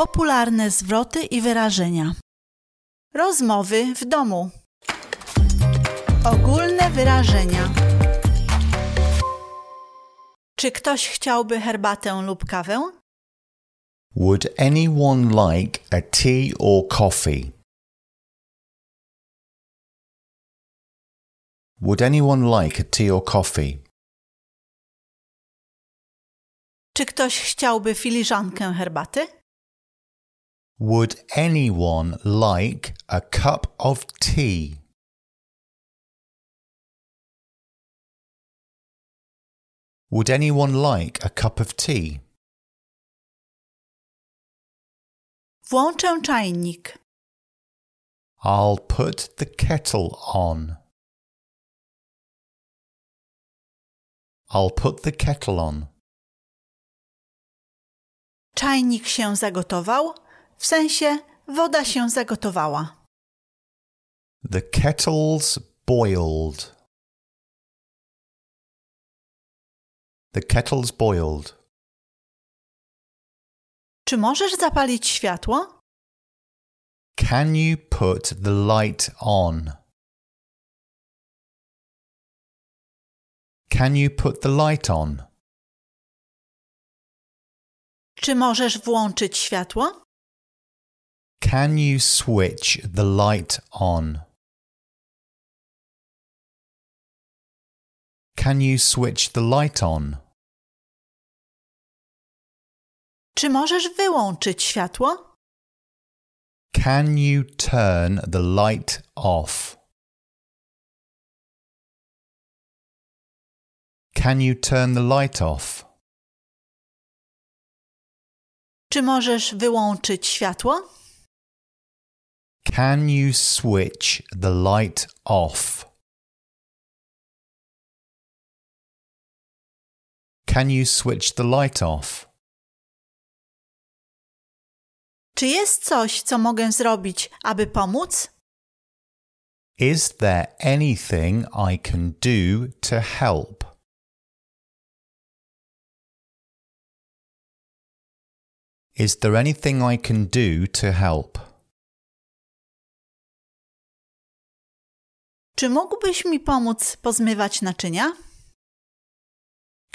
Popularne zwroty i wyrażenia. Rozmowy w domu. Ogólne wyrażenia. Czy ktoś chciałby herbatę lub kawę? Would anyone like a tea or coffee? Would anyone like a tea or coffee? Czy ktoś chciałby filiżankę herbaty? Would anyone like a cup of tea? Would anyone like a cup of tea? Włączę czajnik. I'll put the kettle on. I'll put the kettle on. Czajnik się zagotował, w sensie woda się zagotowała. The kettle's boiled. The kettle's boiled. Czy możesz zapalić światło? Can you put the light on? Can you put the light on? Czy możesz włączyć światło? Can you switch the light on? Can you switch the light on? Czy możesz wyłączyć światło? Can you turn the light off? Can you turn the light off? Czy możesz wyłączyć światło? Can you switch the light off? Can you switch the light off? Czy jest coś, co mogę zrobić, aby pomóc? Is there anything I can do to help? Is there anything I can do to help? Czy mógłbyś mi pomóc pozmywać naczynia?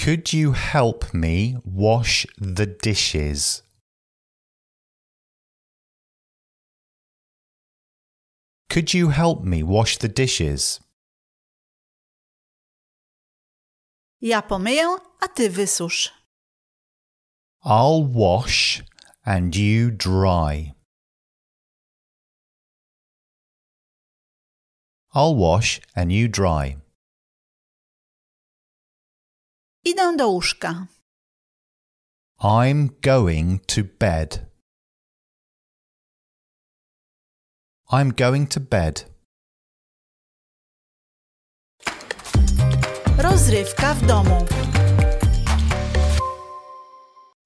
Could you help me wash the dishes? Could you help me wash the dishes? Ja pomyję, a ty wysusz. I'll wash and you dry. I'll wash and you dry. Idę do łóżka. I'm going to bed. I'm going to bed. Rozrywka w domu.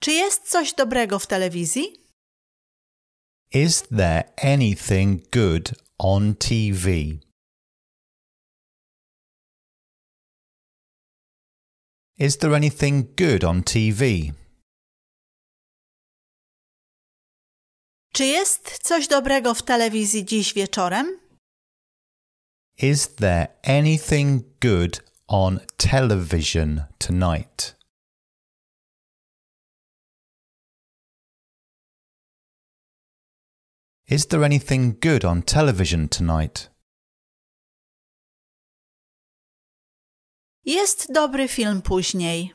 Czy jest coś dobrego w telewizji? Is there anything good on TV? Is there anything good on TV? Czy jest coś dobrego w telewizji dziś wieczorem? Is there anything good on television tonight? Is there anything good on television tonight? Jest dobry film później.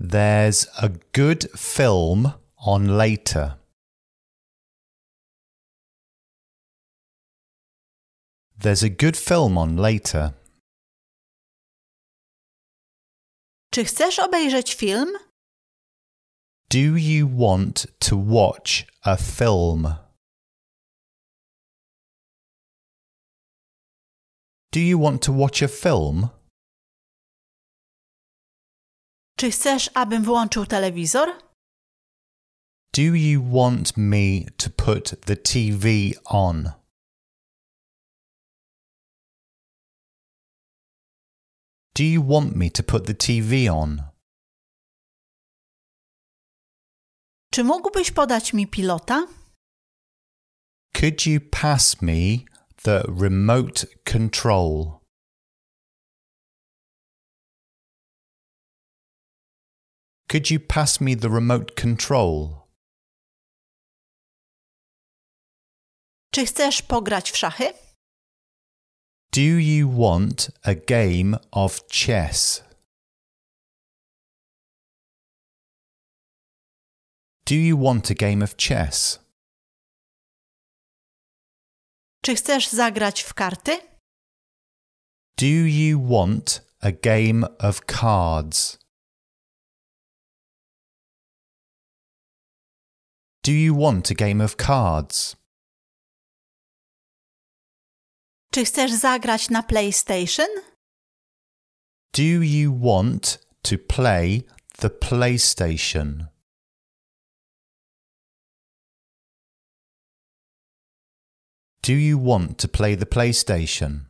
There's a good film on later. There's a good film on later. Czy chcesz obejrzeć film? Do you want to watch a film? Do you want to watch a film? Czy chcesz, abym włączył telewizor? Do you want me to put the TV on? Do you want me to put the TV on? Czy mógłbyś podać mi pilota? Could you pass me the remote control? Could you pass me the remote control? Czy chcesz pograć w szachy? Do you want a game of chess? Do you want a game of chess? Czy chcesz zagrać w karty? Do you want a game of cards? Do you want a game of cards? Czy chcesz zagrać na PlayStation? Do you want to play the PlayStation? Do you want to play the PlayStation?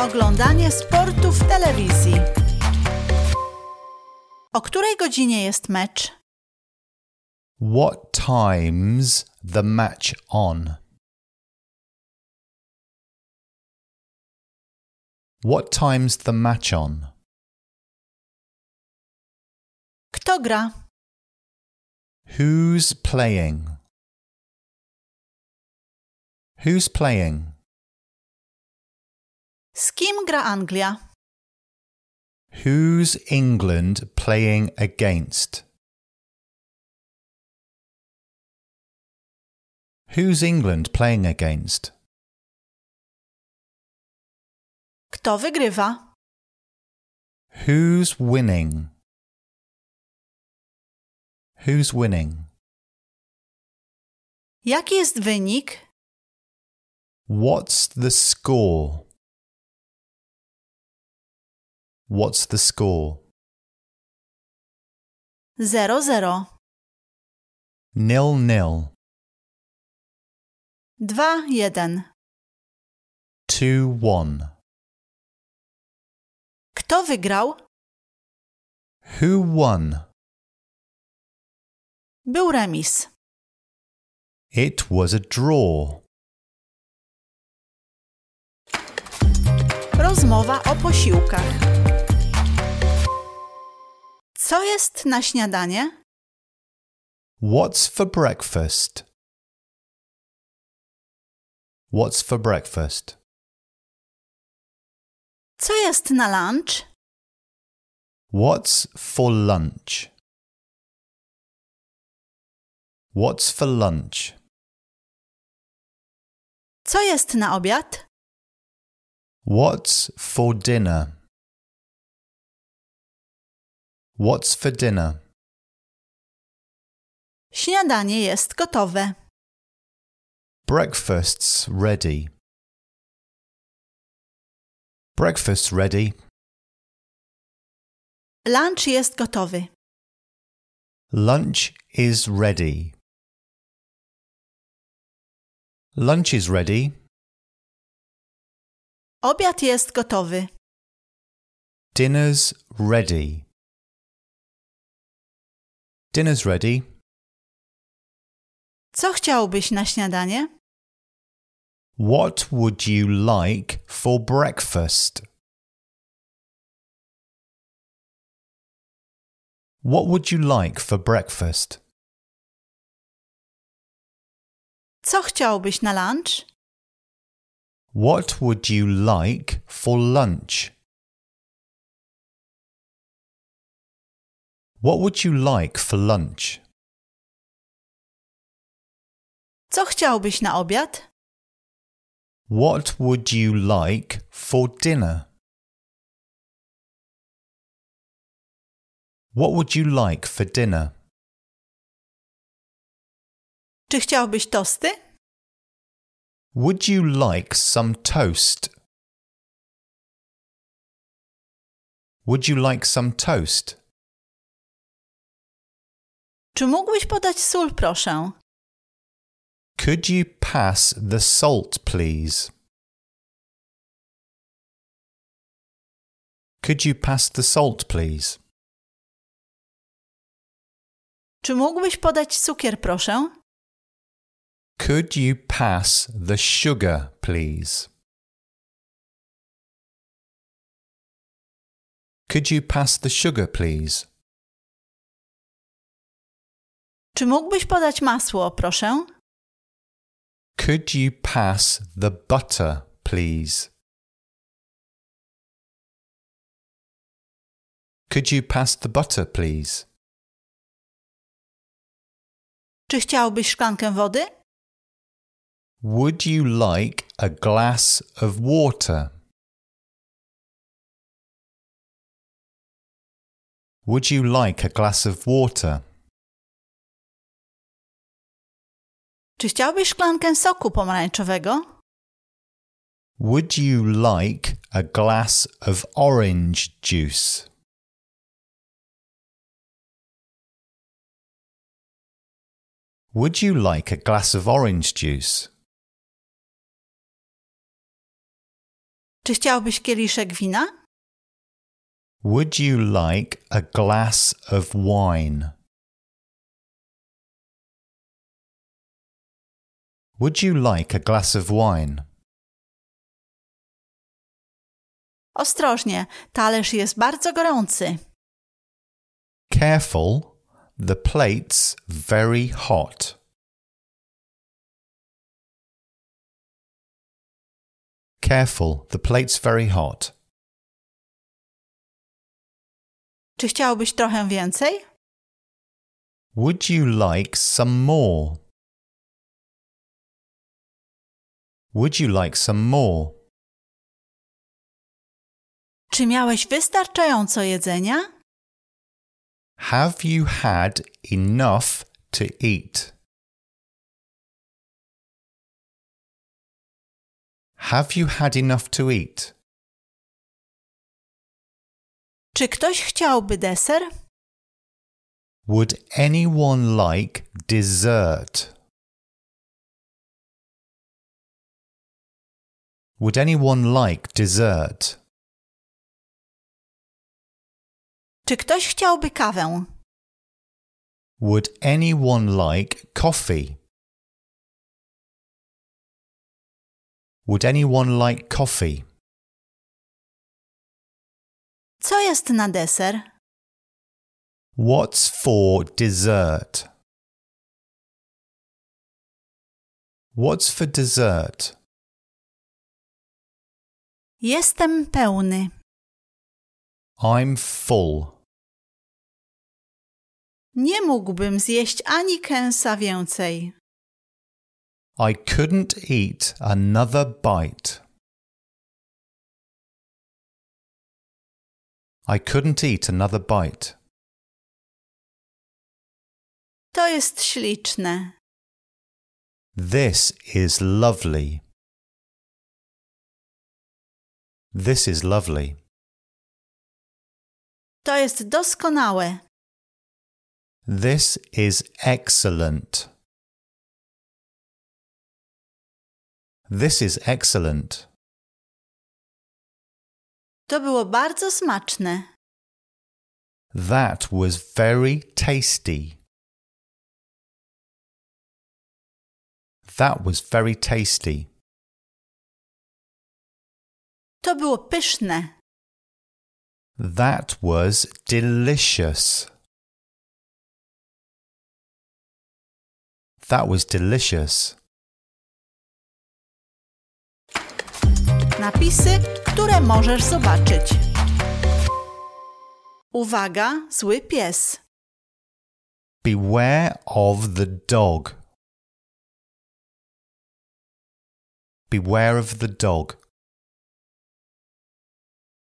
Oglądanie sportu w telewizji. O której godzinie jest mecz? What time's the match on? What time's the match on? Kto gra? Who's playing? Who's playing? Z kim gra Anglia? Who's England playing against? Who's England playing against? Kto wygrywa? Who's winning? Who's winning? Jaki jest wynik? What's the score? What's the score? 0-0. Nil nil. 2-1. 2 1. Kto wygrał? Who won? Był remis. It was a draw. Rozmowa o posiłkach. Co jest na śniadanie? What's for breakfast? What's for breakfast? Co jest na lunch? What's for lunch? What's for lunch? Co jest na obiad? What's for dinner? What's for dinner? Śniadanie jest gotowe. Breakfast's ready. Breakfast's ready. Lunch jest gotowy. Lunch is ready. Lunch is ready. Obiad jest gotowy. Dinner's ready. Dinner's ready. Co chciałbyś na śniadanie? What would you like for breakfast? What would you like for breakfast? Co chciałbyś na lunch? What would you like for lunch? What would you like for lunch? Co chciałbyś na obiad? What would you like for dinner? What would you like for dinner? Czy chciałbyś tosty? Would you like some toast? Would you like some toast? Czy mógłbyś podać sól, proszę? Could you pass the salt, please? Could you pass the salt, please? Czy mógłbyś podać cukier, proszę? Could you pass the sugar, please? Could you pass the sugar, please? Czy mógłbyś podać masło, proszę? Could you pass the butter, please? Could you pass the butter, please? Czy chciałbyś szklankę wody? Would you like a glass of water? Would you like a glass of water? Czy chciałbyś szklankę soku pomarańczowego? Would you like a glass of orange juice? Would you like a glass of orange juice? Czy chciałbyś kieliszek wina? Would you like a glass of wine? Would you like a glass of wine? Ostrożnie, talerz jest bardzo gorący. Careful, the plate's very hot. Careful, the plate's very hot. Czy chciałbyś trochę więcej? Would you like some more? Would you like some more? Czy miałeś wystarczająco jedzenia? Have you had enough to eat? Have you had enough to eat? Czy ktoś chciałby deser? Would anyone like dessert? Would anyone like dessert? Czy ktoś chciałby kawę? Would anyone like coffee? Would anyone like coffee? Co jest na deser? What's for dessert? What's for dessert? Jestem pełny. I'm full. Nie mógłbym zjeść ani kęsa więcej. I couldn't eat another bite. I couldn't eat another bite. To jest śliczne. This is lovely. This is lovely. To jest doskonałe. This is excellent. This is excellent. To było bardzo smaczne. That was very tasty. That was very tasty. To było pyszne. That was delicious. That was delicious. Napisy, które możesz zobaczyć. Uwaga, zły pies. Beware of the dog. Beware of the dog.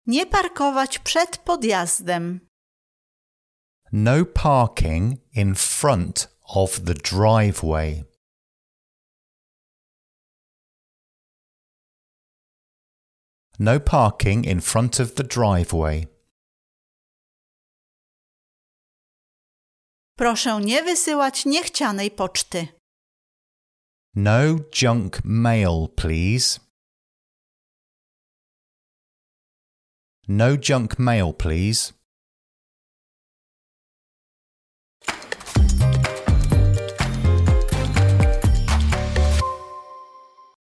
Nie parkować przed podjazdem. No parking in front of the driveway. No parking in front of the driveway. Proszę nie wysyłać niechcianej poczty. No junk mail, please. No junk mail, please.